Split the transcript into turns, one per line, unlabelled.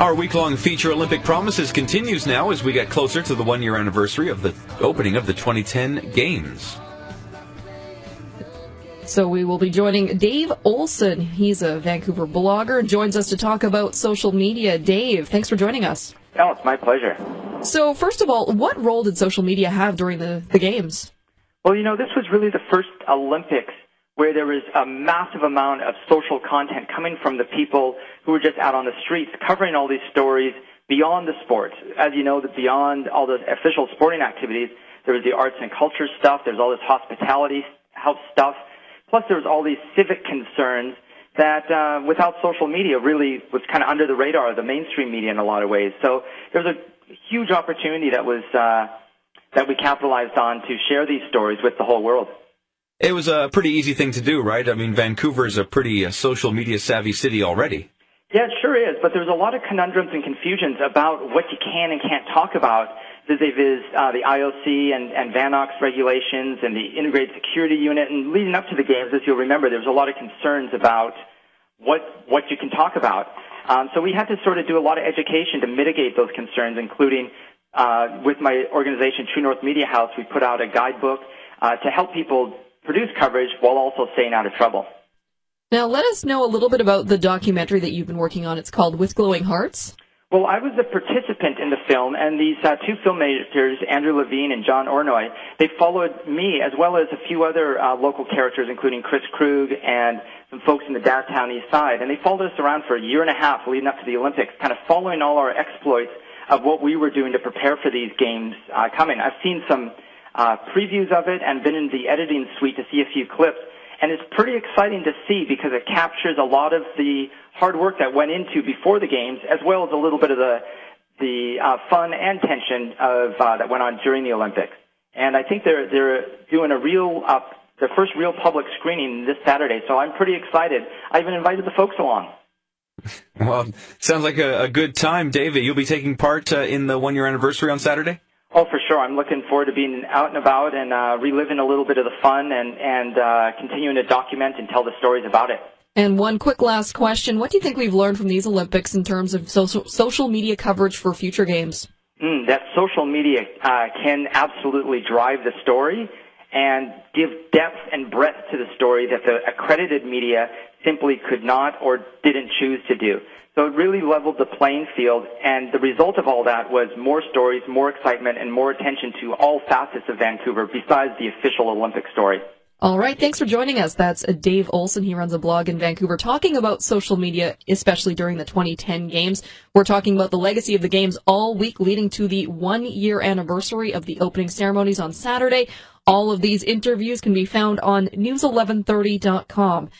Our week long feature Olympic Promises continues now as we get closer to the one year anniversary of the opening of the 2010 Games.
So we will be joining Dave Olson. He's a Vancouver blogger and joins us to talk about social media. Dave, thanks for joining us.
Oh, it's my pleasure.
So, first of all, what role did social media have during the, the Games?
Well, you know, this was really the first Olympics where there was a massive amount of social content coming from the people who were just out on the streets covering all these stories beyond the sports. As you know, beyond all the official sporting activities, there was the arts and culture stuff, there's all this hospitality help stuff, plus there was all these civic concerns that uh, without social media really was kind of under the radar of the mainstream media in a lot of ways. So there was a huge opportunity that was uh, that we capitalized on to share these stories with the whole world.
It was a pretty easy thing to do, right? I mean, Vancouver is a pretty uh, social media savvy city already.
Yeah, it sure is. But there's a lot of conundrums and confusions about what you can and can't talk about vis-a-vis uh, the IOC and, and VANOC's regulations and the Integrated Security Unit. And leading up to the games, as you'll remember, there was a lot of concerns about what what you can talk about. Um, so we had to sort of do a lot of education to mitigate those concerns, including uh, with my organization, True North Media House, we put out a guidebook uh, to help people produce coverage while also staying out of trouble.
Now, let us know a little bit about the documentary that you've been working on. It's called With Glowing Hearts.
Well, I was a participant in the film, and these uh, two filmmakers, Andrew Lavigne and John Ornoy, they followed me as well as a few other uh, local characters, including Kris Krug and some folks in the downtown east side. And they followed us around for a year and a half leading up to the Olympics, kind of following all our exploits of what we were doing to prepare for these games uh, coming. I've seen some uh, previews of it and been in the editing suite to see a few clips. And it's pretty exciting to see because it captures a lot of the hard work that went into before the games, as well as a little bit of the the uh, fun and tension of uh, that went on during the Olympics. And I think they're they're doing a real uh, their first real public screening this Saturday. So I'm pretty excited. I even invited the folks along.
Well, sounds like a, a good time, David. You'll be taking part uh, in the one year anniversary on Saturday.
Oh, for sure. I'm looking forward to being out and about and uh, reliving a little bit of the fun and and uh, continuing to document and tell the stories about it.
And one quick last question: What do you think we've learned from these Olympics in terms of social social media coverage for future games?
Mm, that social media uh, can absolutely drive the story and give depth and breadth to the story that the accredited media simply could not or didn't choose to do. So it really leveled the playing field, and the result of all that was more stories, more excitement, and more attention to all facets of Vancouver besides the official Olympic story.
All right, thanks for joining us. That's Dave Olson. He runs a blog in Vancouver talking about social media, especially during the 2010 games. We're talking about the legacy of the games all week leading to the one year anniversary of the opening ceremonies on Saturday. All of these interviews can be found on news1130.com.